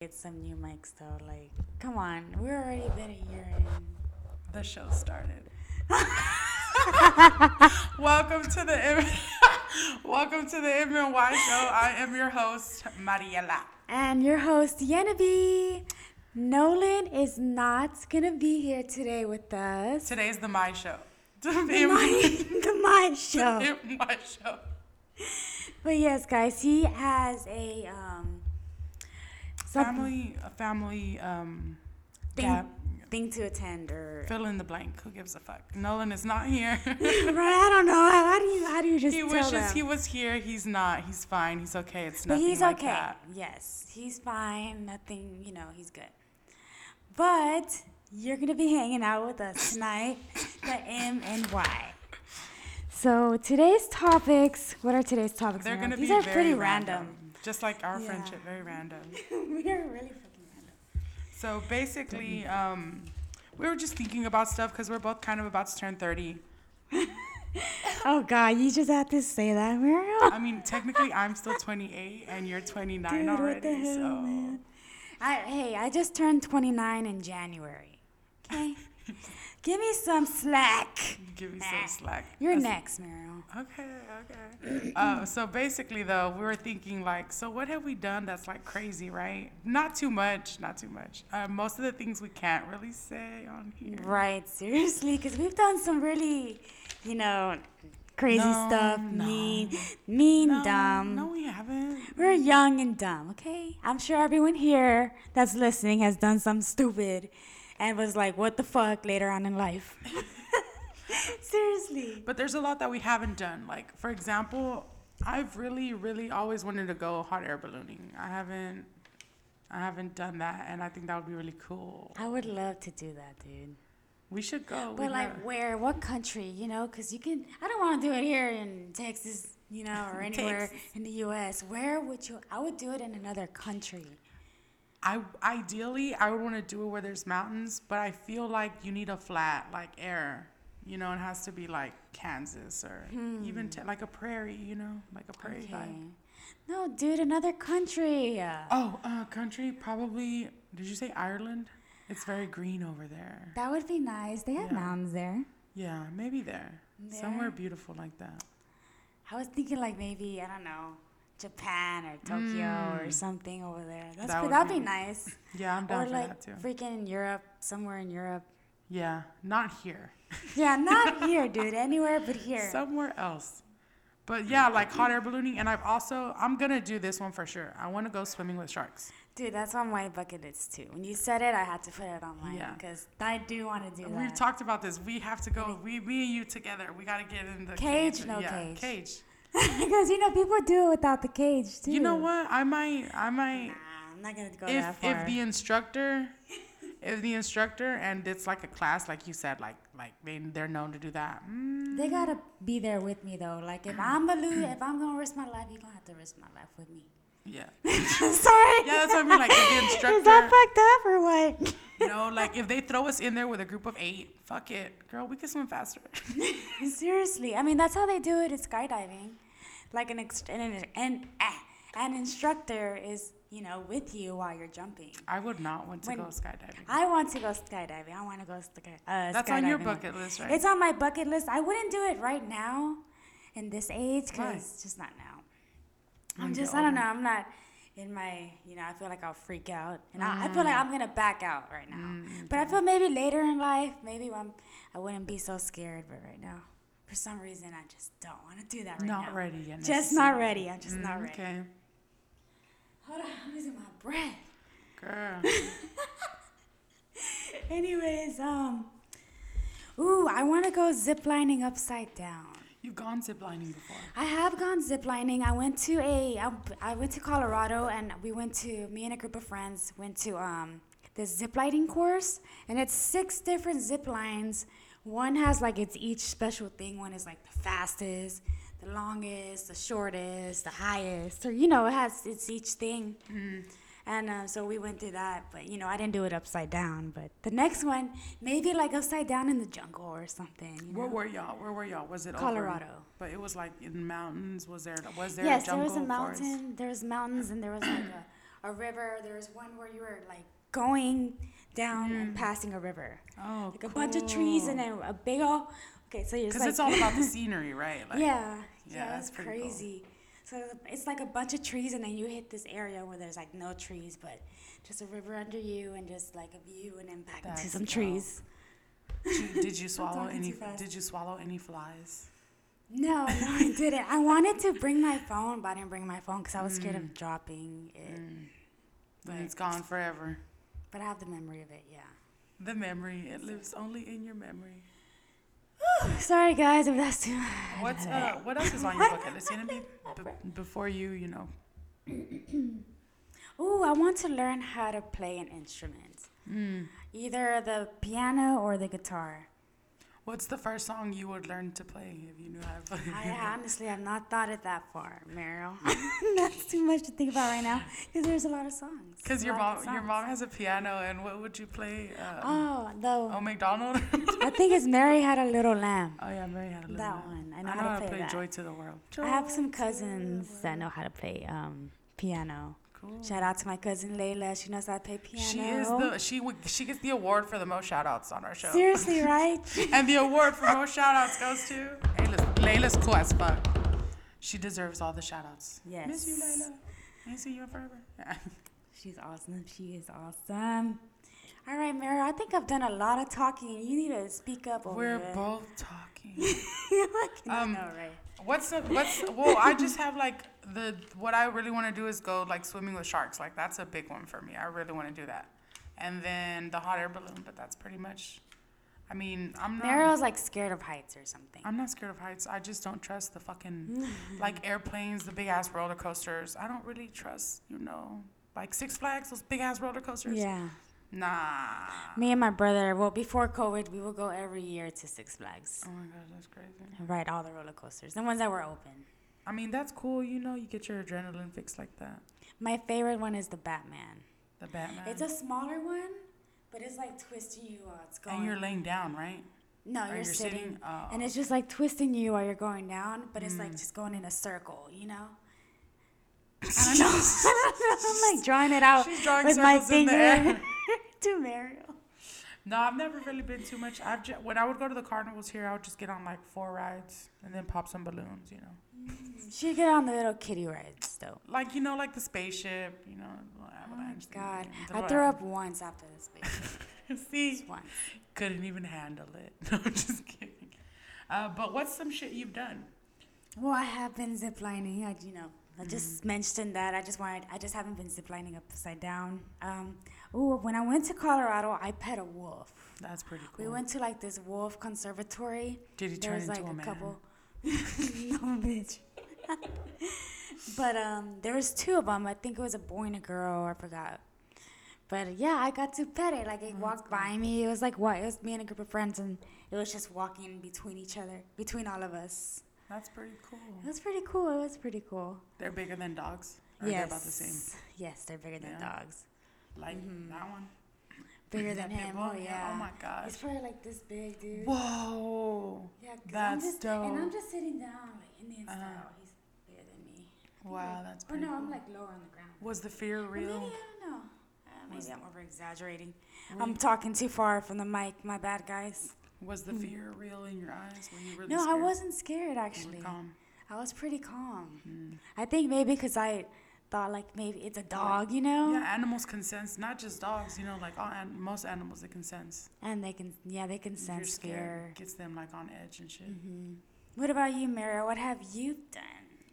get some new mics though. Like, come on, we're already been a year in. The show started. welcome to the M- welcome to the MNY show. I am your host Mariela. And your host, Yenabe. Nolan is not gonna be here today with us. Today's the My Show. The The my, the my show. The my Show. But yes, guys, he has a um Family, a family um, thing, gap. thing to attend or Fill in the blank. Who gives a fuck? Nolan is not here. right. I don't know. How, do you how do you just he wishes them? he was here. He's not. He's fine. He's okay. It's nothing. But he's like okay. that. Yes, he's fine. Nothing, you know, he's good. But you're gonna be hanging out with us tonight, the M and Y. So today's topics. What are today's topics? They're Miriam? gonna These be are very pretty random. random. Just like our Yeah. friendship, very random. we are really fucking random. So basically, um, we were just thinking about stuff because we're both kind of about to turn 30. Oh God, you just have to say that, Miriam. I mean, technically, I'm still 28 and you're 29 Dude, what the already. hell, so man? I, hey, I just turned 29 in January. Okay, give me some slack. give me some slack. You're That's- next, Miriam. Okay, okay. uh, so basically, though, we were thinking like, so what have we done that's like crazy, right? Not too much, not too much. Uh, most of the things we can't really say on here. Right, seriously, because we've done some really, you know, crazy No, stuff, no. mean, mean, No, dumb. no, we haven't. We're young and dumb, okay? I'm sure everyone here that's listening has done something stupid and was like, what the fuck later on in life. seriously. But there's a lot that we haven't done. Like, for example, I've really, really always wanted to go hot air ballooning. I haven't, I haven't done that, and I think that would be really cool. I would love to do that, dude. We should go. But We like, have- where? What country? You know, because you can. I don't want to do it here in Texas, you know, or anywhere Texas. in the U.S. Where would you? I would do it in another country. I ideally I would want to do it where there's mountains, but I feel like you need a flat like air. You know, it has to be like Kansas or even te- like a prairie. You know, like a prairie Hmm. Okay. vibe. No, dude, another country. Oh, uh, country probably. Did you say Ireland? It's very green over there. that would be nice. They have Yeah. mountains there. Yeah, maybe there. There? Somewhere beautiful like that. I was thinking like maybe I don't know, Japan or Tokyo or Mm. something over there. That's That would that'd be- be nice. Yeah, I'm Or down for like that too. freaking Europe, somewhere in Europe. Yeah, not here. Yeah, not here, dude. Anywhere but here. Somewhere else. But yeah, like hot air ballooning, and I've also I'm gonna do this one for sure. I want to go swimming with sharks. Dude, that's on my bucket list too. When you said it, I had to put it on mine Yeah. because I do want to do that. We've talked about this. We have to go. We, me and you together. We gotta get in the Cage, no yeah, cage. Cage. because you know people do it without the cage too. You know what? I might. I might. Nah, I'm not gonna go If that far. if the instructor, if the instructor and it's like a class, like you said, like like they they're known to do that. Mm, They gotta be there with me though. Like if I'm a lose, if I'm gonna risk my life, you're gonna have to risk my life with me. Yeah. Sorry. Yeah, that's what I mean. Like the Is instructor. that fucked up or what? You know, like if they throw us in there with a group of eight, fuck it, girl, we can swim faster. Seriously, I mean that's how they do it at skydiving. Like an ex- an an, ah, an instructor is you know with you while you're jumping. I would not want to When- go skydiving. I want to go skydiving. I want to go sky, uh, That's on your skydiving. bucket list, right? It's on my bucket list. I wouldn't do it right now, in this age, Why? because just not now. I'm you just, I don't know. I'm not in my you know. I feel like I'll freak out, and I, I feel like I'm gonna back out right now. Mm, But I feel maybe later in life, maybe when I wouldn't be so scared. But right now, for some reason, I just don't want to do that right not now. Not ready yet. Just not ready. I'm just Mm, not ready. Okay, Hold on, I'm losing my breath. girl. Anyways, um, ooh, I want to go ziplining upside down. You've gone ziplining before. I have gone ziplining. I went to a, I, I went to Colorado, and we went to me and a group of friends went to um this ziplining course, and it's six different zip lines. One has like it's each special thing. One is like the fastest, the longest, the shortest, the highest, or you know, it has it's each thing. And uh, so we went through that, but you know, I didn't do it upside down. But the next one, maybe like upside down in the jungle or something. You know? Where were y'all? Where were y'all? Was it over- Colorado. but it was like in mountains. Was there? Was there yes, a there was a forest? mountain. There was mountains, and there was like a, a river. There was one where you were like going down and passing a river, Oh, like a bunch of trees and then a big old. Okay, so you're Because like, it's all about the scenery, right? Like, yeah, yeah, yeah, that's it's pretty cool. So it's like a bunch of trees, and then you hit this area where there's like no trees, but just a river under you, and just like a view, and then back That's into some dope. trees. Did you, did you swallow any? Did you swallow any flies? No, no, I didn't. I wanted to bring my phone, but I didn't bring my phone because I was scared Mm. of dropping it. But it's gone forever. But I have the memory of it, yeah. The memory, it lives only in your memory. Sorry, guys, if that's too. What's uh? What else is on your bucket list? Gonna be b- before you, you know. Ooh, I want to learn how to play an instrument, either the piano or the guitar. What's the first song you would learn to play if you knew how to play? I honestly have not thought it that far, Meryl. That's too much to think about right now because there's a lot of songs. Because your mom, your mom has a piano, and what would you play? Uh, Oh, though. oh, McDonald. I think it's Mary Had a Little Lamb. oh yeah, Mary had a little. That lamb. one. I know I how know to how to play play that. Joy to the World. Joy I have some cousins that know how to play um, piano. Cool. Shout out to my cousin Layla. She knows how to play piano. She is the she would she gets the award for the most shout outs on our show. Seriously, right? And the award for most shout outs goes to Layla's, Layla's cool as fuck. She deserves all the shout outs. Yes. Miss you, Layla. See you forever. She's awesome. She is awesome. All right, Mary, I think I've done a lot of talking. You need to speak up over We're both talking. Cannot Um, know, right? What's the what's well? I just have like the what I really want to do is go like swimming with sharks. Like that's a big one for me. I really want to do that. And then the hot air balloon, but that's pretty much. I mean, I'm not. Meryl's like scared of heights or something. I'm not scared of heights. I just don't trust the fucking like airplanes, the big ass roller coasters. I don't really trust, you know, like Six Flags, those big ass roller coasters. Yeah. Nah. Me and my brother, well, before COVID, we would go every year to Six Flags Oh my god, that's crazy. and ride all the roller coasters, the ones that were open. I mean, that's cool. You know, you get your adrenaline fix like that. My favorite one is the Batman. The Batman. It's a smaller one, but it's like twisting you while it's going. and you're laying down, right? no, you're, you're sitting. sitting? Oh. And it's just like twisting you while you're going down, but it's like mm. just going in a circle, you know? I don't know. I'm like drawing it out She's drawing with my circles in the finger to Mario. No, I've never really been too much. I've ju- when I would go to the carnivals here, I would just get on like four rides and then pop some balloons. You know, She get on the little kitty rides though. like you know, like the spaceship. You know, Oh. God, I threw up once after the space. See, Just once. couldn't even handle it. No, I'm just kidding. Uh, but what's some shit you've done? Well, I have been ziplining. I, you know, I Mm-hmm. just mentioned that. I just wanted. I just haven't been ziplining upside down. Um, ooh, when I went to Colorado, I pet a wolf. That's pretty cool. We went to like this wolf conservatory. Did he turn There's into like a a, man? couple. no, bitch. but um, there was two of them. I think it was a boy and a girl. I forgot. But yeah, I got to pet it. Like it walked by me. It was like what? It was me and a group of friends, and it was just walking between each other, between all of us. That's pretty cool. It was pretty cool. It was pretty cool. They're bigger than dogs. Yes. they're about the same. Yes, they're bigger than dogs. Like that one. Bigger than him. bull? Oh yeah. Oh my gosh. He's probably like this big, dude. Whoa. Yeah, 'cause I'm That's just, And I'm just sitting down, like Indian Uh-huh. style. He's bigger than me. Wow, that's Or no, cool. I'm like lower on the ground. Was the fear Or Maybe real? I don't know. Uh, maybe I'm over exaggerating. I'm talking too far from the mic. My bad, guys. Was the fear real in your eyes? Were you were? really no, scared? I wasn't scared actually. calm. I was pretty calm. Mm. I think maybe because I thought like maybe it's a dog, you know, Yeah, animals can sense, not just dogs. You know, like all an- most animals, they can sense. and they can yeah they can sense scared, fear. gets them like on edge and shit. hmm What about you, Mara? What have you done?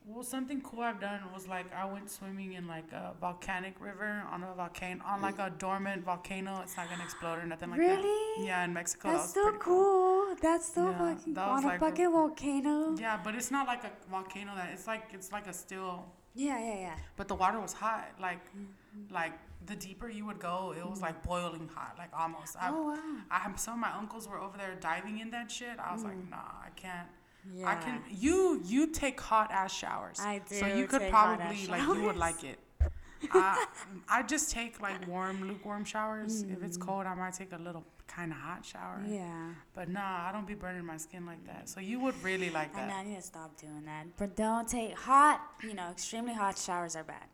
Well, something cool I've done was like I went swimming in like a volcanic river on a volcano, on like a dormant volcano. It's not gonna explode or nothing like that. Really? Yeah, in Mexico. That's that so pretty cool. That's so Yeah, fucking that on a like- fucking volcano. Yeah, but it's not like a volcano that it's like it's like a still Yeah, yeah, yeah. but the water was hot. Like Mm-hmm. like the deeper you would go, it was like boiling hot, like almost. I, oh wow. I some of my uncles were over there diving in that shit. I was like, nah, I can't. Mm. Yeah. I can. You you take hot ass showers. I So you could probably like you would like it. I I just take like warm, lukewarm showers. If it's cold, I might take a little kind of hot shower. Mm. Yeah. But nah, I don't be burning my skin like that. So you would really like I know that. I need to stop doing that. But don't take hot, you know, extremely hot showers are bad.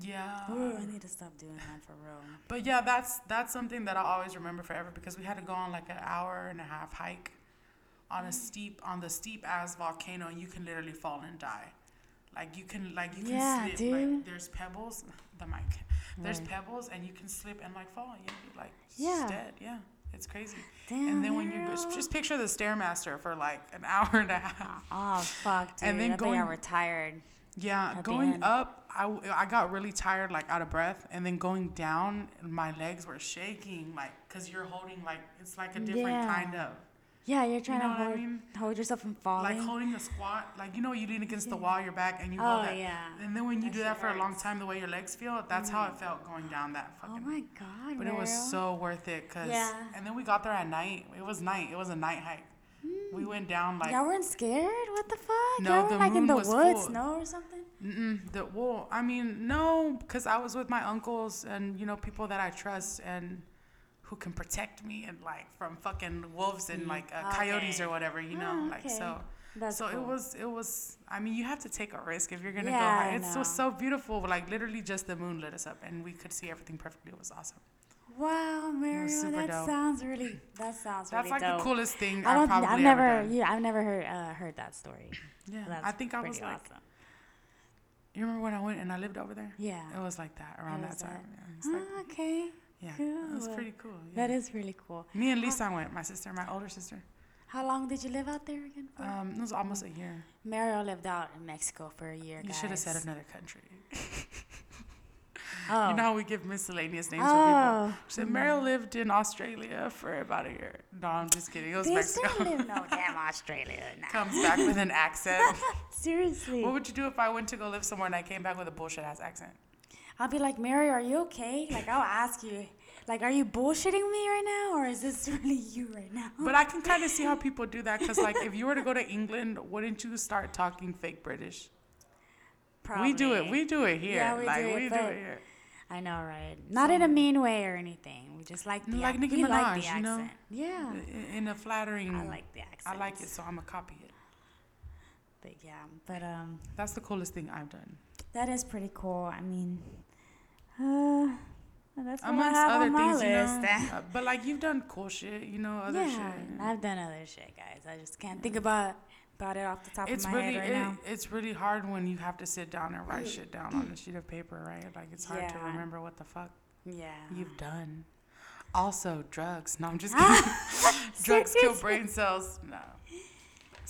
Yeah. Ooh, I need to stop doing that for real. But yeah, that's that's something that I'll always remember forever because we had to go on like an hour and a half hike on a steep on the steep ass volcano and you can literally fall and die. Like you can like you can Yeah, slip dude. like there's pebbles the mic. There's Right. pebbles and you can slip and like fall be like Yeah. dead. Yeah. It's crazy. Damn. and then when you just picture the stairmaster for like an hour and a half. Oh fuck, dude. And then I I going- were tired. Yeah, going up, I got really tired, like out of breath, and then going down, my legs were shaking, like because you're holding like it's like a different Yeah. kind of Yeah, you're trying know to what I hold, mean? hold yourself from falling. like holding a squat, like you know you lean against the wall, your back, and you oh hold that. yeah. And then when you That do that for a long time, the way your legs feel, that's how it mm. felt going down that oh fucking. Oh my god. but it was so worth it, cause Yeah. and then we got there at night. It was night. It was a night hike. We mm. went down like Y'all weren't scared? What the fuck? No, Y'all were the like in moon the was woods, full. no, or something? Mm-mm, the well, I mean, no, because I was with my uncles and you know people that I trust and who can protect me and like from fucking wolves and Mm, like uh, coyotes okay. or whatever, you know, Oh, like so. That's so it was, it was. I mean, you have to take a risk if you're gonna Yeah, go. I High. It's know. so beautiful. Like literally, just the moon lit us up and we could see everything perfectly. It was awesome. Wow, Mario, super that dope. sounds really. That sounds That's really like dope. the coolest thing I I've don't. probably I've ever never. done. Yeah, I've never heard uh, heard that story. Yeah, That's I think I was like, awesome. you remember when I went and I lived over there? Yeah. It was like that around that was time. Yeah, like, Ah, okay. Yeah, cool. pretty cool. Yeah. That is really cool. Me and Lisa went, my sister, my older sister. How long did you live out there again for? Um, it was almost a year. Mario lived out in Mexico for a year. You should have said another country. Oh. You know how we give miscellaneous names for people. oh. She said Meryl lived in Australia for about a year. No, I'm just kidding. It was They Mexico. live no damn Australia. Nah. Comes back with an accent. Seriously. what would you do if I went to go live somewhere and I came back with a bullshit ass accent? I'll be like, Mary, are you okay? Like, I'll ask you, like, are you bullshitting me right now, or is this really you right now? But I can kind of see how people do that because, like, if you were to go to England, wouldn't you start talking fake British? Probably. We do it. We do it here. Yeah, we like do it, we do it here. I know, right? Not in a mean way or anything. We just like the Like ac- Nicki we like the Minaj, you know? Yeah, In a flattering. I like the accent. I like it, so I'm gonna copy it. But yeah, but um, That's the coolest thing I've done. that is pretty cool. I mean, uh, that's Amongst other things, you know. Uh, but like you've done cool shit, you know, other yeah, shit. I've done other shit, guys. I just can't think about about it off the top It's of my really head right it, now. it's really hard when you have to sit down and write shit down on a sheet of paper, right? Like it's hard to remember what the fuck Yeah. you've done. Also, drugs. No, I'm just kidding. drugs kill brain cells. No.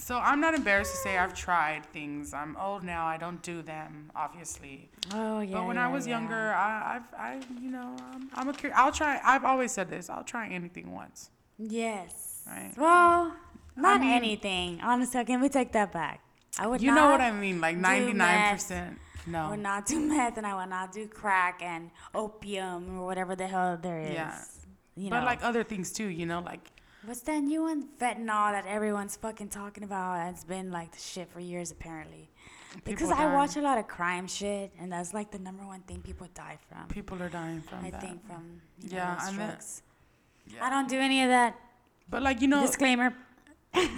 So I'm not embarrassed to say I've tried things. I'm old now. I don't do them, obviously. Oh yeah. but when I was yeah. younger, I, I've, I, you know, I'm, I'm a cur- I'll try. I've always said this. I'll try anything once. Yes. Right. Well, not mean- anything. Honestly, can we take that back? I would You know what I mean? Like 99 percent. I No. would not do meth, and I would not do crack and opium or whatever the hell there is. Yeah. You but like other things too. You know, like what's that new one? Fentanyl that everyone's fucking talking about. It's been like the shit for years apparently. Because I watch a lot of crime shit, and that's like the number one thing people die from. people are dying from I that. think from know, Yeah, that- Yeah. I don't do any of that. But like you know, Disclaimer.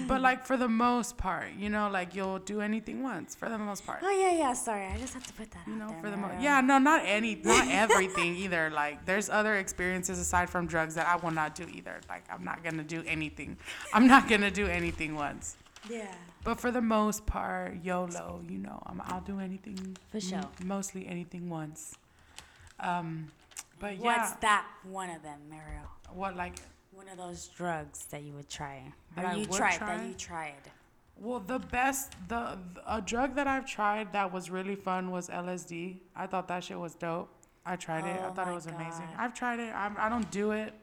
But like for the most part, you know, like you'll do anything once for the most part. Oh yeah, yeah. Sorry, I just have to put that You out know, there. for the most. Yeah, no, not any, not everything either. Like there's other experiences aside from drugs that I will not do either. Like I'm not gonna do anything. I'm not gonna do anything once. Yeah. But for the most part, YOLO, you know, I'm, I'll do anything. For sure. m- mostly anything once. Um, but yeah, What's that one of them, Mario? what like One of those drugs that you would try. That I you would tried try? that you tried. Well, the best, the a drug that I've tried that was really fun was LSD. I thought that shit was dope. I tried it. I Oh thought it was amazing. I've tried it. I'm, I don't do it,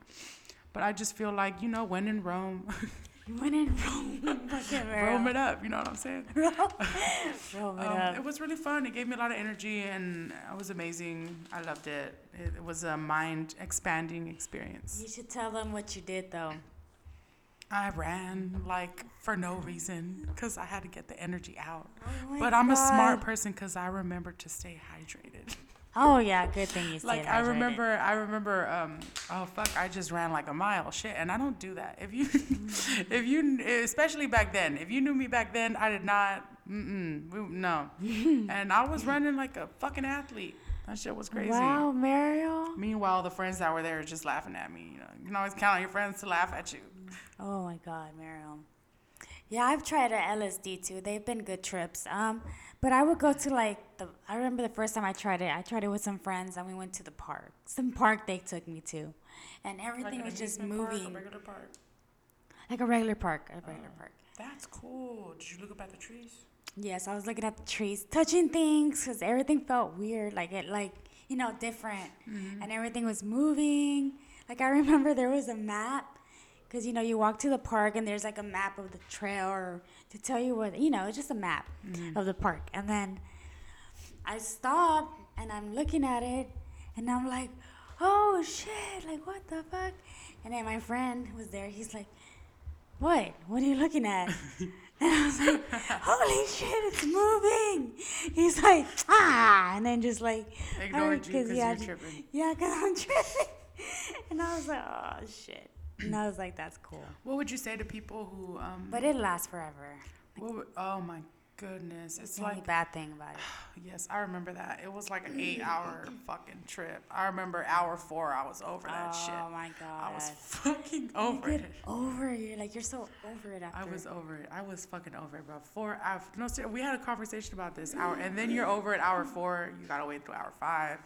but I just feel like you know, when in Rome, You went in Rome. Fucking. Rome it up. You know what I'm saying? Rome it Um, up. it was really fun. It gave me a lot of energy, and it was amazing. I loved it. It, it was a mind expanding experience. You should tell them what you did though. I ran like for no reason because I had to get the energy out. Oh But I'm a smart person because I remember to stay hydrated. Oh yeah, good thing you stayed like I remember, I remember. Um, oh fuck! I just ran like a mile. Shit, and I don't do that. If you, if you, especially back then, if you knew me back then, I did not. Mm-mm, we, no. and I was running like a fucking athlete. That shit was crazy. Wow, Mario. Meanwhile, the friends that were there were just laughing at me. You know, you can always count on your friends to laugh at you. Oh my God, Mario. Yeah, I've tried LSD too. They've been good trips. Um, but I would go to like the. I remember the first time I tried it. I tried it with some friends, and we went to the park. Some park they took me to, and everything Like was just moving. park, a regular park. like a regular park. A regular Oh. park. That's cool. Did you look up at the trees? Yes, I was looking at the trees, touching things, cause everything felt weird, like it, like you know, different, mm-hmm. and everything was moving. Like I remember there was a map, cause you know you walk to the park and there's like a map of the trail or to tell you what you know, it's just a map of the park, and then I stop and I'm looking at it, and I'm like, oh shit, like what the fuck? And then my friend was there. He's like, what? What are you looking at? And I was like, holy shit, it's moving. He's like, ah, and then just like, Ignored you 'cause yeah, you're tripping. Yeah, because I'm tripping. And I was like, oh shit. And I was like, that's cool. What would you say to people who um? But it lasts forever. what would, oh my goodness, it's like bad thing about it. yes, I remember that. It was like an eight-hour fucking trip. I remember hour four, I was over that shit. Oh my god. I was fucking over it. over it. Like you're so over it after. I was over it. I was fucking over it, bro. Four. I, no, we had a conversation about this hour, and then you're over at hour four. You gotta wait till hour five,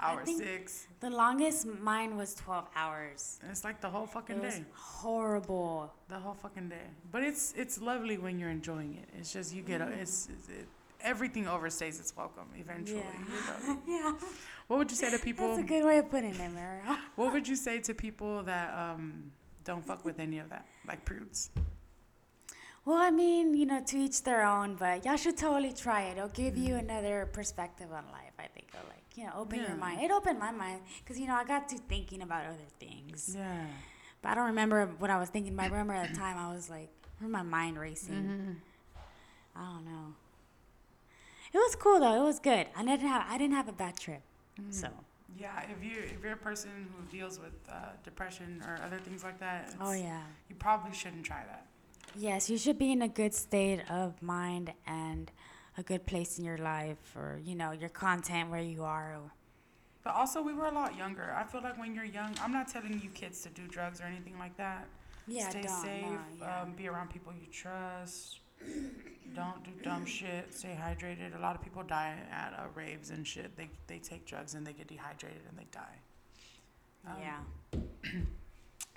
hour six. The longest mine was 12 hours. It's like the whole fucking It day. horrible. The whole fucking day. But it's it's lovely when you're enjoying it. It's just you get a, it's, it's it, everything overstays its welcome eventually. Yeah. you know? yeah. What would you say to people? That's a good way of putting it, Mario. What would you say to people that um don't fuck with any of that, like prudes? Well, I mean, you know, to each their own, but y'all should totally try it. It'll give you another perspective on life, I think. It'll, like, you know, open Yeah. your mind. It opened my mind because, you know, I got to thinking about other things. Yeah. But I don't remember what I was thinking, but I remember at the time I was like, my mind racing. Mm-hmm. I don't know. It was cool though. It was good. I didn't have I didn't have a bad trip. So Yeah, if you if you're a person who deals with uh, depression or other things like that, oh yeah. you probably shouldn't try that. Yes, you should be in a good state of mind and a good place in your life or you know your content where you are. But also, we were a lot younger. I feel like when you're young, I'm not telling you kids to do drugs or anything like that. Yeah, Stay don't, safe. no, yeah. um, be around people you trust. Don't do dumb shit. Stay hydrated. A lot of people die at uh, raves and shit. They they take drugs and they get dehydrated and they die. Um, yeah.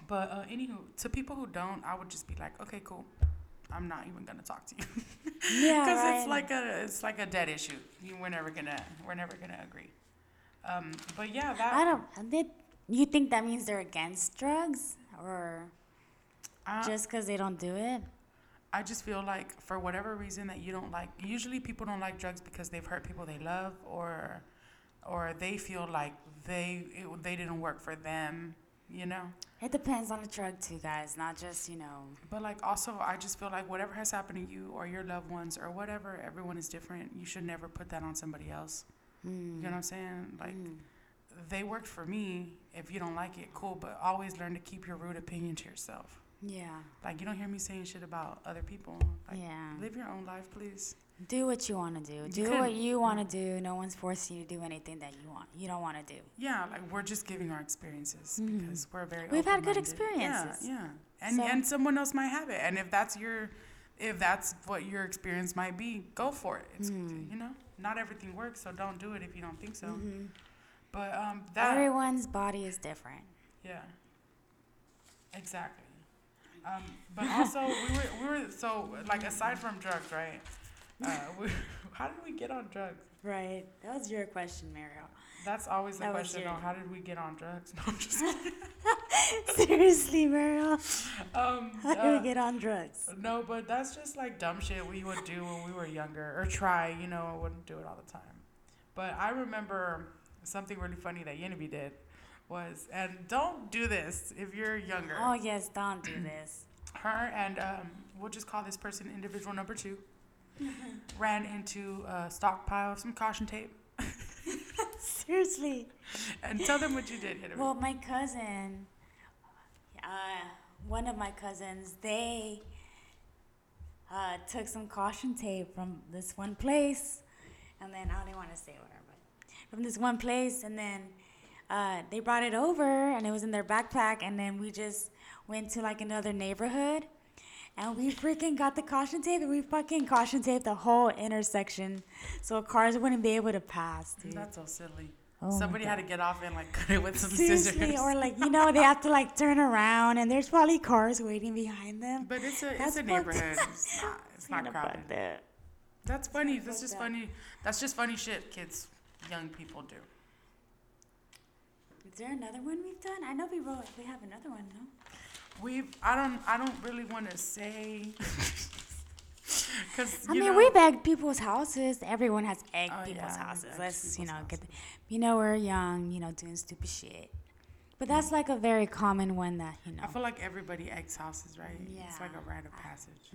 But uh, anywho, to people who don't, I would just be like, okay, cool. I'm not even gonna talk to you Yeah, because right. it's like a it's like a dead issue. You, we're never gonna we're never gonna agree. Um, but yeah, that I don't did you think that means they're against drugs or I, just cuz they don't do it? I just feel like for whatever reason that you don't like. Usually, people don't like drugs because they've hurt people they love, or or they feel like they it, they didn't work for them. You know. It depends on the drug too, guys, not just, you know. But like also, I just feel like whatever has happened to you or your loved ones or whatever, everyone is different. You should never put that on somebody else. You know what I'm saying? Like Mm. they worked for me. If you don't like it, cool. But always learn to keep your rude opinion to yourself. Yeah. Like you don't hear me saying shit about other people. Like Yeah. live your own life, please. Do what you want to do. Do can- what you want to do. No one's forcing you to do anything that you want. You don't want to do. Yeah, like we're just giving our experiences Mhm. because we're very. We've had good experiences. Yeah, yeah, and So- and someone else might have it, and if that's your, if that's what your experience might be, go for it. It's Mm. you know not everything works, so don't do it if you don't think so. Mhm. But um, that Everyone's body is different. yeah, exactly. Um, but also we were we were so like aside from drugs, right? Uh, we, how did we get on drugs? Right. That was your question, Mario. That's always the That question. your- Oh, how did we get on drugs? No, I'm just. Seriously, Mario. Um, How do uh, we get on drugs? No, but that's just like dumb shit we would do when we were younger, or try. You know, I wouldn't do it all the time. But I remember something really funny that Yenibi did was, and don't do this if you're younger. Oh, yes, don't do this. Her and um, we'll just call this person individual number two ran into a stockpile of some caution tape. Seriously. And tell them what you did, Yenibi. Well, my cousin, uh, one of my cousins, they uh, took some caution tape from this one place, and then I don't even want to say where, but from this one place, and then uh, they brought it over, and it was in their backpack, and then we just went to like another neighborhood, and we freaking got the caution tape, and we fucking caution taped the whole intersection, so cars wouldn't be able to pass, dude. That's so silly. Oh Somebody had to get off and like cut it with some Seriously, scissors. or like you know they have to like turn around, and there's probably cars waiting behind them. but it's a That's it's a neighborhood. It's not it's not crowded. That's funny. That's just funny. That's just funny shit kids, young people do. Is there another one we've done? I know we wrote. We have another one, no? We've I don't I don't really want to say because I mean, we've begged people's houses. Everyone has egged Oh, people's yeah, houses. Let's, you know, people's get. The, you know, we're young. You know, doing stupid shit. But that's like a very common one that you know. I feel like everybody eggs houses, right? It's like a rite of passage.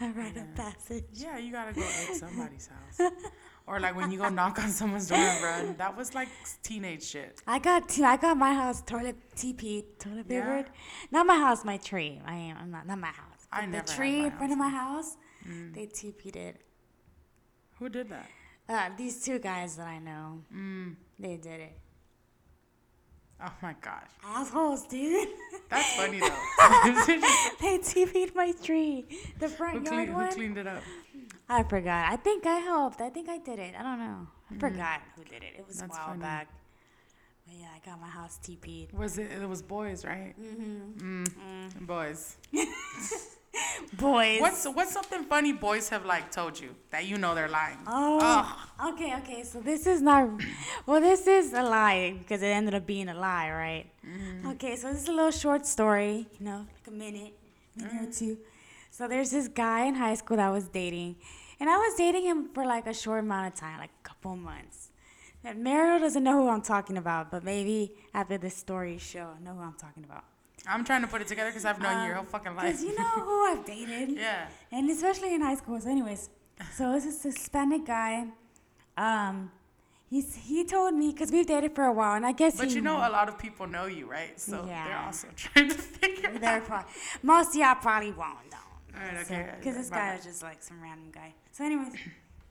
I write a rite of passage. Yeah, you gotta go egg somebody's house. Or like when you go knock on someone's door and run. That was like teenage shit. I got t- I got my house toilet TP toilet Yeah? papered. Not my house, my tree. I am. I'm not. Not my house. I never the tree in front of my house. Mm. They TP'd it. Who did that? Uh, these two guys that I know, Mm. they did it. Oh my gosh. Assholes, dude. That's funny though. they TP'd my tree. The front who, yard clean, who cleaned it up? I forgot. I think I helped. I think I did it. I don't know. I forgot who did it. It was Mm. That's a while funny. back. But yeah, I got my house TP'd. Was it? It was boys, right? Mm-hmm. Mm. Boys. Boys. What's what's something funny boys have like told you that you know they're lying? Oh, okay, okay. So this is not. Well, this is a lie because it ended up being a lie, right? Mm-hmm. Okay, so this is a little short story. You know, like a minute, minute or two. So there's this guy in high school that I was dating, and I was dating him for like a short amount of time, like a couple months. And Mario doesn't know who I'm talking about, but maybe after this story, she'll know who I'm talking about. I'm trying to put it together because I've known you your Um, whole fucking life. Cause you know who I've dated. yeah. and especially in high school. So, anyways, so it's this Hispanic guy. Um, he's he told me because we've dated for a while, and I guess But you know, a lot of people know you, right? So they're also trying to figure they're out. probably, most of y'all probably won't know. All right, okay. Because this guy was just like some random guy. So, anyways,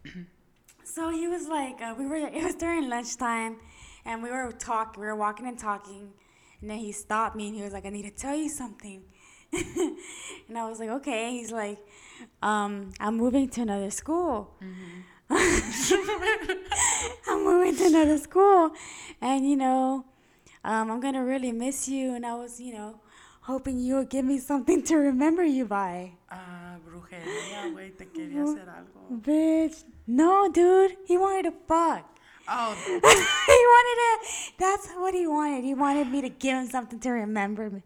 so he was like, uh, we were. It was during lunchtime, and we were talk. We were walking and talking, and then he stopped me and he was like, "I need to tell you something." and I was like, "Okay." He's like, um, "I'm moving to another school." I'm moving to another school, and you know, um, I'm gonna really miss you. And I was, you know, hoping you would give me something to remember you by. Ah, brujería, güey, te quería hacer algo. Bitch, no, dude, he wanted to fuck. Oh, he wanted to. That's what he wanted. He wanted me to give him something to remember me,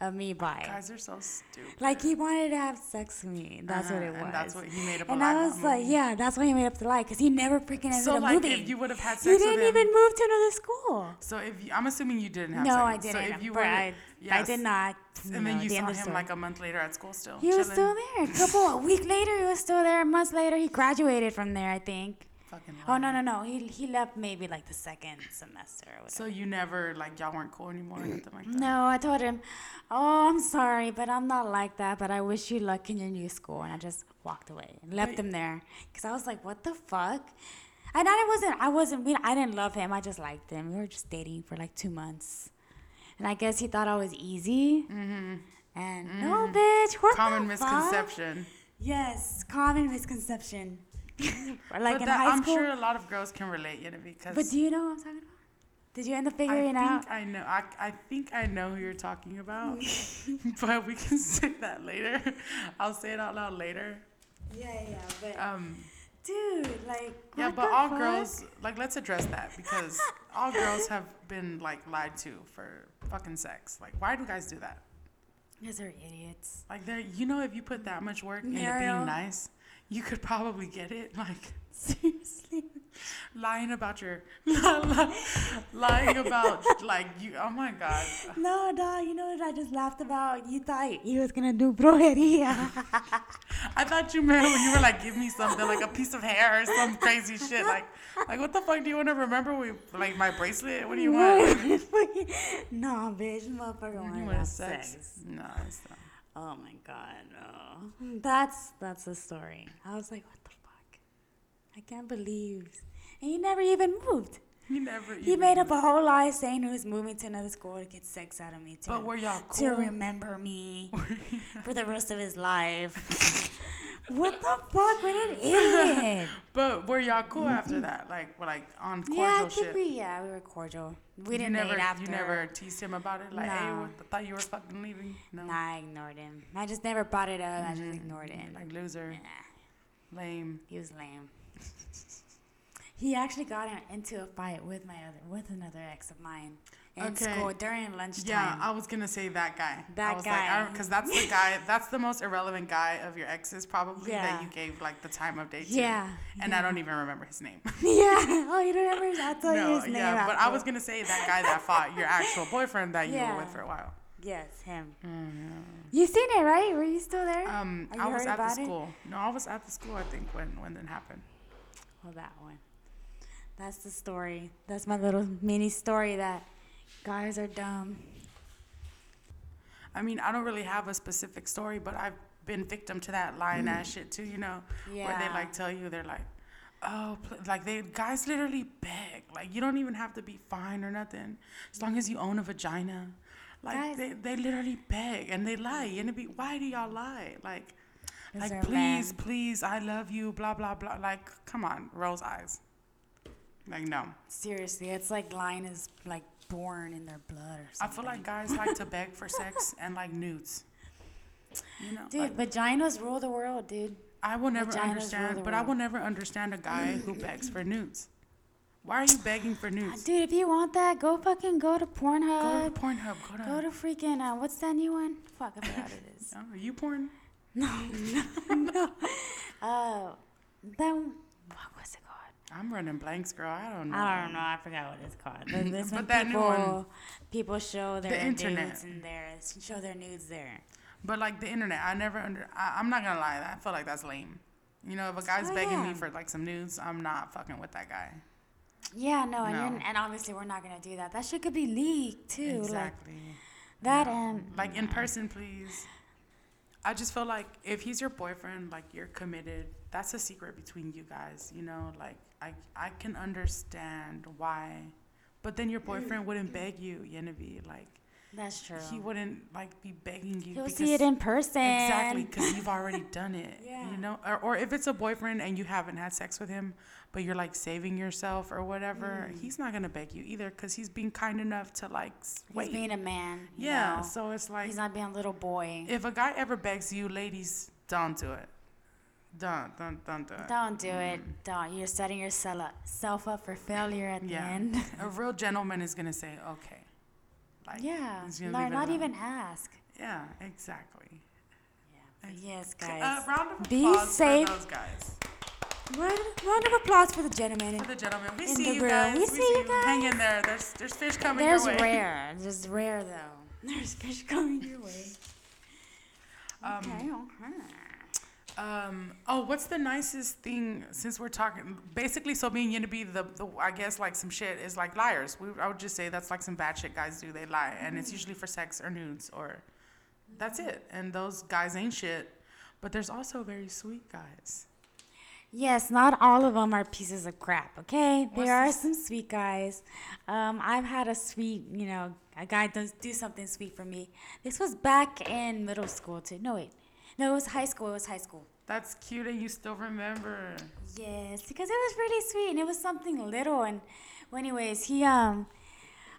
of me by. guys are so stupid. Like he wanted to have sex with me. That's what Uh-huh, it was. And that's what he made up a And I was like, moving. yeah, that's why he made up the lie because he never freaking ended So up like, moving. if you would have had sex with him. he didn't even move to another school. so if you, I'm assuming you didn't have No, sex. I didn't. So if you were, I, I did not. And then know, you the saw him story. like a month later at school still. He was still there. A couple a week later, he was still there. Months later, he graduated from there. I think. Fucking Oh no no no! He he left maybe like the second semester or whatever. So you never like y'all weren't cool anymore or nothing like that. No, I told him, "Oh, I'm sorry, but I'm not like that. But I wish you luck in your new school." And I just walked away and left him there because I was like, "What the fuck?" And I wasn't. I wasn't. we- I didn't love him. I just liked him. We were just dating for like two months, and I guess he thought I was easy. Mm-hmm. And no, bitch. What Common the fuck? misconception. Yes, common misconception. Like but in that, high I'm school. sure a lot of girls can relate, you know, because but do you know what I'm talking about? Did you end up I figuring think it out? I know. I, I think I know who you're talking about, but we can say that later. I'll say it out loud later. Yeah, yeah, but Um, dude, like. yeah, but all fuck? girls like let's address that because all girls have been like lied to for fucking sex. Like, why do guys do that? Because they're idiots. Like, they're you know, if you put that much work into Mariel. being nice, you could probably get it. Like. Seriously. lying about your lying about like you oh my god No, dog, you know what I just laughed about? You thought he was gonna do brujeria. i thought you meant when you were like give me something like a piece of hair or some crazy shit like like what the fuck do you want to remember we like my bracelet what do you want no, bitch, motherfucker what do wanted you want sex? sex. no it's not Oh my god, no. That's that's the story. I was like, what the fuck? I can't believe. and he never even moved. He never. He made up a whole lie saying he was moving to another school to get sex out of me to, But were y'all cool? to remember me for the rest of his life. what the fuck? What an idiot! But were y'all cool after that? Like, were like on cordial yeah, I think shit. we yeah we were cordial. We you didn't never, after. You never teased him about it. Like, hey, what, I thought you were fucking leaving. No. Nah, I ignored him. I just never brought it up. I just mm-hmm. ignored it. Like loser, Nah, lame. he was lame. he actually got in- into a fight with my other with another ex of mine in Okay. school during lunchtime. Yeah, I was gonna say that guy. That I was guy. like, because that's the guy. That's the most irrelevant guy of your exes, probably Yeah. that you gave like the time of day to. Yeah, And I don't even remember his name. yeah. Oh, you don't remember? I'll tell you no, his name. yeah, but I was gonna say that guy that fought your actual boyfriend that you Yeah. were with for a while. Yes, him. Mm, You seen it, right? Were you still there? Um, I was at the about it? school. No, I was at the school. I think when when it happened. Well, that one. That's the story. That's my little mini story that guys are dumb. I mean, I don't really have a specific story, but I've been victim to that lying ass shit too. You know, where they. Like tell you they're like, oh, like they guys literally beg. Like you don't even have to be fine or nothing, as long as you own a vagina. Like Guys- they, they literally beg and they lie and it be why do y'all lie? Like, like please, please, I love you, blah blah blah. Like, come on, rose eyes. Like no, Seriously, it's like lying is like born in their blood or something. I feel like guys like to beg for sex and like nudes. You know, Dude, like, vaginas rule the world, dude. I will never Vaginas understand, but I will never understand a guy who begs for nudes. Why are you begging for nudes? Dude, if you want that, go fucking go to Pornhub. Go to Pornhub. Go to. Go to freaking uh, what's that new one? Fuck, I forgot what it is. Oh, you porn? No, no, no. Uh, that what was it? I'm running blanks, girl. I don't know. I don't know. I forgot what it's called. But this But that new people one- people show their The internet. nudes and their show their nudes there. But like the internet, I never under. I, I'm not gonna lie. I feel like that's lame. You know, if a guy's Oh, begging yeah. me for like some nudes, I'm not fucking with that guy. Yeah, no, and No. You're, and obviously we're not gonna do that. That shit could be leaked too. Exactly. Like that and Like in person, please. I just feel like if he's your boyfriend, like you're committed. That's a secret between you guys. You know, like I I can understand why, but then your boyfriend wouldn't beg you, Genevieve. Like that's true. he wouldn't like be begging you. He'll because see it in person. Exactly, because you've already done it. Yeah. You know, or, or if it's a boyfriend and you haven't had sex with him, but you're like saving yourself or whatever, Mm. he's not gonna beg you either because he's being kind enough to like s- He's wait. being a man. yeah, know? so it's like he's not being a little boy. if a guy ever begs you, ladies, don't do it. Don't, don't, don't do it. Don't do it. Don't. You're setting yourself up, for failure at the Yeah. end. A real gentleman is gonna say, okay. Like, yeah. gonna Not, alone. even ask. Yeah, exactly. Yeah. Yes, Uh, guys. round of Be applause safe. for those guys. round, round of applause for the gentleman. For the gentlemen, we In see the you room. guys. We see you guys. Hang in there. There's there's fish coming There's your way. There's rare. There's rare though. There's fish coming your way. Um, okay. Okay. Um. Oh, what's the nicest thing since we're talking? Basically, so being to be the, the I guess like some shit is like liars. We I would just say that's like some bad shit guys do. They lie, and it's usually for sex or nudes or that's it. And those guys ain't shit. But there's also very sweet guys. Yes, not all of them are pieces of crap, okay? What's there are this- some sweet guys. Um, I've had a sweet, you know, a guy does do something sweet for me. This was back in middle school too. No, wait. No, it was high school. It was high school. That's cute, and you still remember. Yes, because it was really sweet and it was something little. And, well, anyways, he um,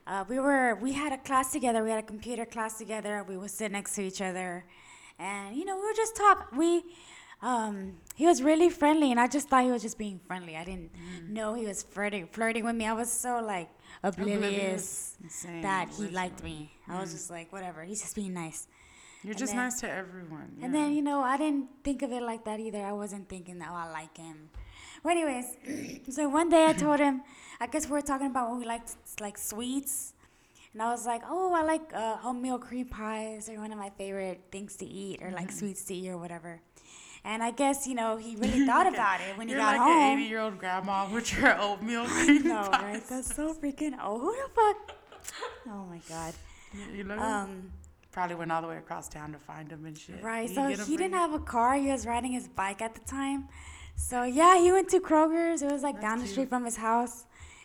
uh, we were we had a class together. We had a computer class together. We would sit next to each other, and you know we would just talk. We um, he was really friendly, and I just thought he was just being friendly. I didn't know he was flirting flirting with me. I was so like oblivious, Same, that he liked me. I was just like whatever. He's just being nice. You're And just then- nice to everyone. And then, you know, I didn't think of it like that either. I wasn't thinking oh, I like him. Well, anyways, so one day I told him, I guess we were talking about what we liked like sweets. And I was like, oh, I like uh, oatmeal cream pies. They're one of my favorite things to eat or like sweets to eat or whatever. And I guess, you know, he really thought about it when he You're got like home. an 80 year old grandma with your oatmeal cream no, right? That's so freaking, oh, who the fuck? Oh my God. You- You know, Um, probably went all the way across town to find him and shit. Right. So he didn't have a car. He was riding his bike at the time. So yeah, he went to Kroger's. It was like That's down the street from his house,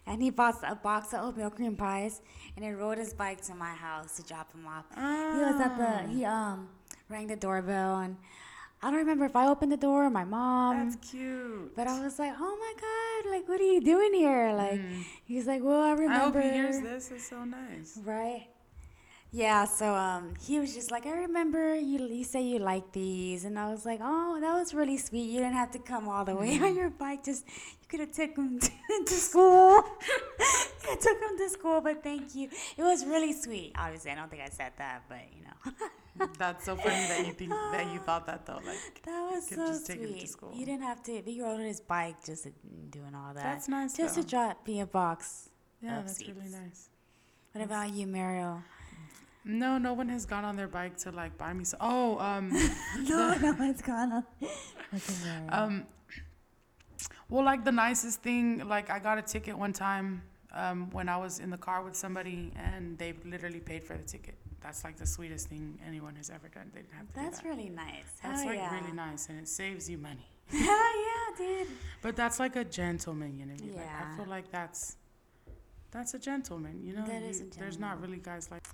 and he bought a box of oatmeal cream pies, and he rode his bike to my house to drop him off. He was at Ah. the he um rang the doorbell, and I don't remember if I opened the door or my mom. That's cute. But I was like, oh my god, like what are you doing here? Like he's like, well, I Mm. I hope remember. he hears this. It's so nice. Right. Yeah, so um, he was just like, I remember you. You say you like these, and I was like, oh, that was really sweet. You didn't have to come all the way on mm-hmm. your bike. Just you could have took him to, to school. I took him to school, but thank you. It was really sweet. Obviously, I don't think I said that, but you know, mm-hmm. That's so funny that you think that you thought that though. Like that was so just take him to sweet. school. He didn't have to. He rode on his bike just mm, doing all that. that's nice. just though. to drop me a box. yeah, that's really nice. What about you, Mario? No, no one has gone on their bike to like buy me. So, oh, um, no, no one's gone. Okay, um, well, like the nicest thing, like I got a ticket one time um, when I was in the car with somebody, and they literally paid for the ticket. That's like the sweetest thing anyone has ever done. They didn't have to That's that. really nice. That's like yeah. really nice, and it saves you money. yeah, yeah, dude. But that's like a gentleman, you know. I? Like, I feel like that's that's a gentleman, you know. That is You- a There's not really guys like,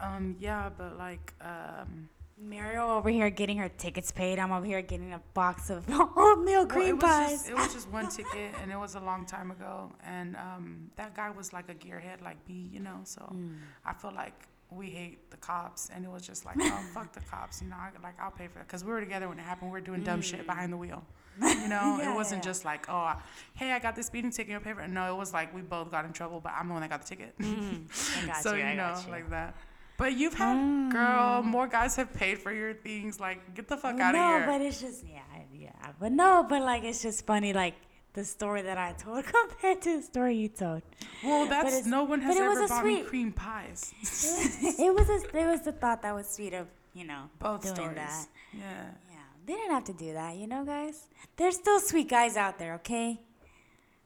um, yeah, but like, um, Mario over here getting her tickets paid. I'm over here getting a box of oatmeal well, cream it was pies. just it was just one ticket, and it was a long time ago, and um, that guy was like a gearhead like me, you know. So Mm. I feel like we hate the cops, and it was just like, oh fuck the cops, you know. I, like I'll pay for that because we were together when it happened. We were doing dumb shit behind the wheel. You know, Mm. Yeah, it wasn't yeah. just like, oh, I- hey, I got this speeding ticket, you'll pay for it. No, it was like we both got in trouble, but I'm the one that got the ticket. I got so you. you, know, got you. like that. But you've had, girl, more guys have paid for your things. Like, get the fuck out of here. no, but it's just yeah, yeah. But no, but like it's just funny, like the story that I told compared to the story you told. well, that's no one has but it was ever bought me sweet- cream pies. it was a, it was the thought that was sweet of you know Both doing stories. that. Yeah. Yeah, they didn't have to do that, you know, guys. There's still sweet guys out there, okay?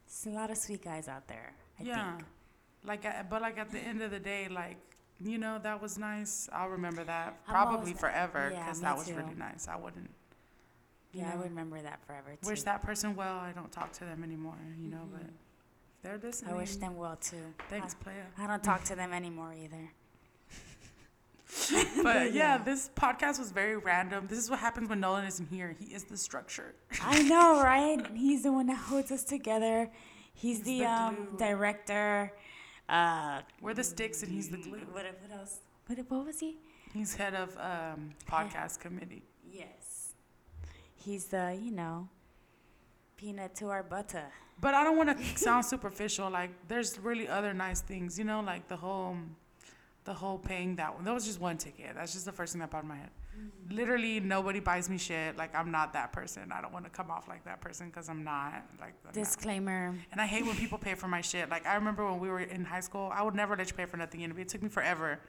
There's a lot of sweet guys out there. I yeah. think. Like, uh, but like at the end of the day, like, you know, that was nice. I'll remember that I'm probably always- forever because me that was too. really nice. I wouldn't Yeah, I would remember that forever too. wish that person well. I don't talk to them anymore, you know, but they're listening. I wish them well too. Thanks. I, I don't talk to them anymore either. But yeah, this podcast was very random. This is what happens when Nolan isn't here. He is the structure. I know, right? He's the one that holds us together. He's, He's the, the um, director. Uh, We're the sticks and he's the glue. what, what else? What, what was he? He's head of um, podcast committee. Yes. He's the, you know, peanut to our butter. But I don't want to sound superficial. Like there's really other nice things, you know, like the whole, the whole paying that one. That was just one ticket. That's just the first thing that popped in my head. Literally nobody buys me shit. Like I'm not that person. I don't want to come off like that person because I'm not. Like I'm not. Disclaimer. And I hate when people pay for my shit. Like I remember when we were in high school, I would never let you pay for nothing. And it took me forever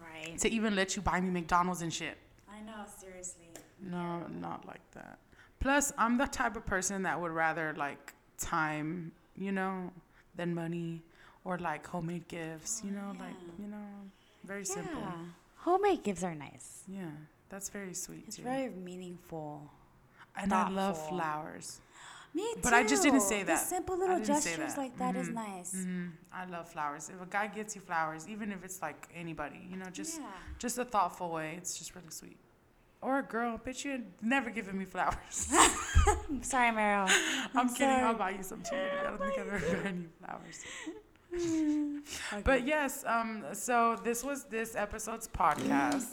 Right. to even let you buy me McDonald's and shit. I know, seriously. No, not like that. Plus, I'm the type of person that would rather like time, you know, than money or like homemade gifts, you oh, know, like, you know, very simple. Yeah. Homemade gifts are nice. Yeah, that's very sweet It's too. very meaningful. and I love flowers. Me too. But I just didn't say that. The simple little gestures that. like that is Mhm. nice. hmm I love flowers. If a guy gets you flowers, even if it's like anybody, you know, just yeah. just a thoughtful way, it's just really sweet. Or a girl, bitch, you had never given me flowers. I'm sorry, Meryl. I'm, kidding. I'll buy you some too. I don't think I've ever gotten you flowers. But yes, um, so this was this episode's podcast.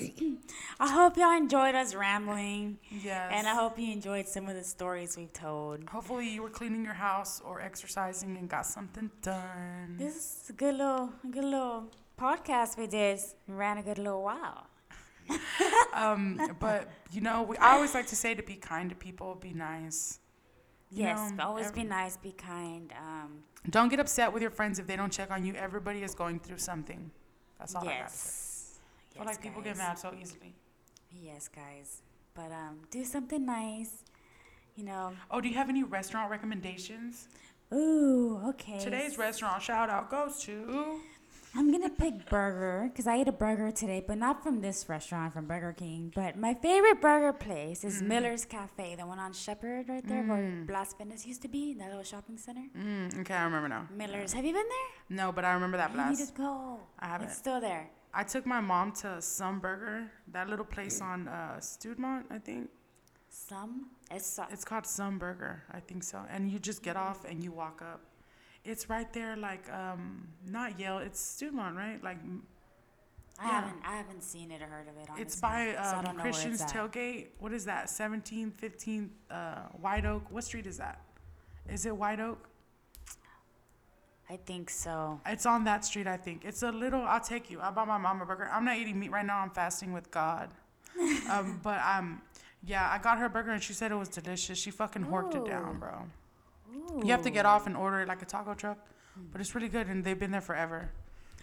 I hope y'all enjoyed us rambling, Yes. and I hope you enjoyed some of the stories we've told. Hopefully you were cleaning your house or exercising and got something done. This is a good little, good little podcast we did. Ran a good little while. Um, but you know, we, I always like to say to be kind to people, be nice. Yes, know, always be nice, be kind. Um, Don't get upset with your friends if they don't check on you. Everybody is going through something. That's all I gotta say. yes. Like people get mad so easily. Yes, guys. But um, do something nice. You know. Oh, do you have any restaurant recommendations? Ooh, okay. Today's restaurant shout out goes to I'm gonna pick burger because I ate a burger today, but not from this restaurant, from Burger King. But my favorite burger place is Mm. Miller's Cafe, the one on Shepherd right there, where Blast Fitness used to be, that little shopping center. Mm, okay, I remember now. Miller's. Have you been there? No, but I remember that Blast. You need to go. I haven't. It's still there. I took my mom to Some Burger, that little place on uh, Studemont, I think. Some. It's It's called Some Burger, I think so. And you just get off and you walk up. It's right there, like um, not Yale. It's Studemont, right? Like I yeah. haven't I haven't seen it or heard of it. Honestly, it's by so um, know Christian's. Tailgate. What is that? 17th, 15th, uh, White Oak. What street is that? Is it White Oak? I think so. It's on that street, I think. It's a little. I'll take you. I bought my mom a burger. I'm not eating meat right now. I'm fasting with God. um, but um, yeah, I got her burger and she said it was delicious. She fucking horked it down, Ooh. You have to get off and order it like a taco truck, but it's really good and they've been there forever.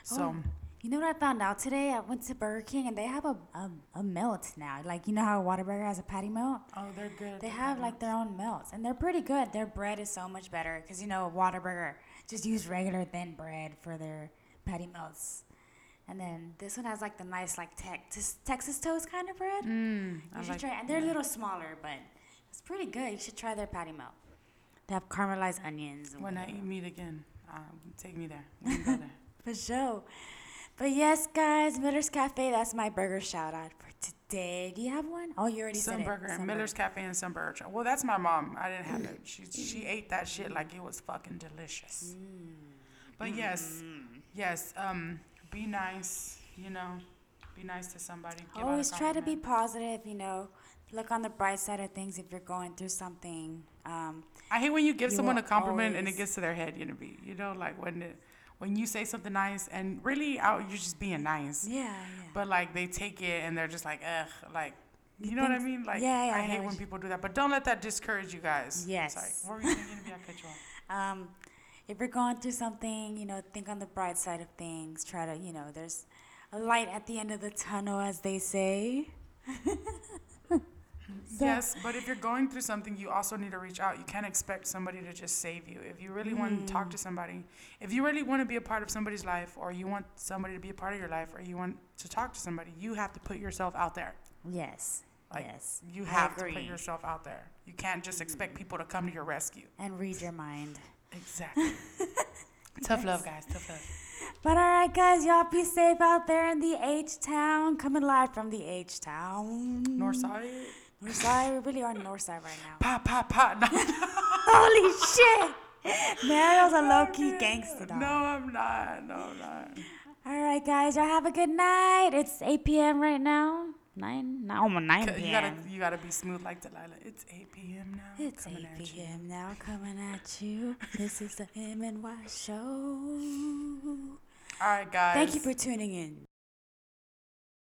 So Oh. You know what I found out today? I went to Burger King and they have a a, a melt now. Like you know how a Whataburger has a patty melt? oh, they're good. They have like their own melts, and they're pretty good. Their bread is so much better because you know Whataburger just use regular thin bread for their patty melts, and then this one has like the nice like Texas Texas toast kind of bread. Mm, You I should like. try, and they're a little smaller, but it's pretty good. You should try their patty melt. They have caramelized onions. When I eat meat again, um, take me there. Me there. For sure. But yes, guys, Miller's Cafe, that's my burger shout out for today. Do you have one? Oh, you already Some said burger it. and Miller's burger. Cafe and some burger. Well, that's my mom. I didn't have it. She she ate that shit like it was fucking delicious. Mm. But yes, yes. Um, be nice. You know, be nice to somebody. give Always try to be positive, you know. Look on the bright side of things if you're going through something. Um, I hate when you give You someone a compliment and it gets to their head. You know, be you know like when it, when you say something nice and really out you're just being nice. yeah, yeah. But like they take it and they're just like, ugh, like, you, You know what I mean? Like, yeah, yeah, I I hate when you- people do that. But don't let that discourage you guys. Yes. Sorry. What were you saying? Maybe I cut you off. Um, if you're going through something, you know, think on the bright side of things. Try to, you know, there's a light at the end of the tunnel, as they say. Yes, but if you're going through something, you also need to reach out. You can't expect somebody to just save you. If you really want to talk Mm. to somebody, if you really want to be a part of somebody's life, or you want somebody to be a part of your life, or you want to talk to somebody, you have to put yourself out there. Yes. Like, yes. You have to put yourself out there. You can't just expect people to come to your rescue. And read your mind. Exactly. Tough love, guys. Tough love. But all right, guys, y'all be safe out there in the H Town. Coming live from the H Town. Northside. Northside. We really are north side right now. Pop, pop, pop. No, Holy shit! Mario's a low key gangster dog. no, I'm not. No, I'm not. All right, guys, y'all have a good night. It's 8 p.m. right now. 9, no, almost 9 p.m. You gotta, you gotta be smooth like Delilah. It's 8 p.m. now. It's 8 coming at you. p.m. now, coming at you. This is the M and Y show. All right, guys. Thank you for tuning in.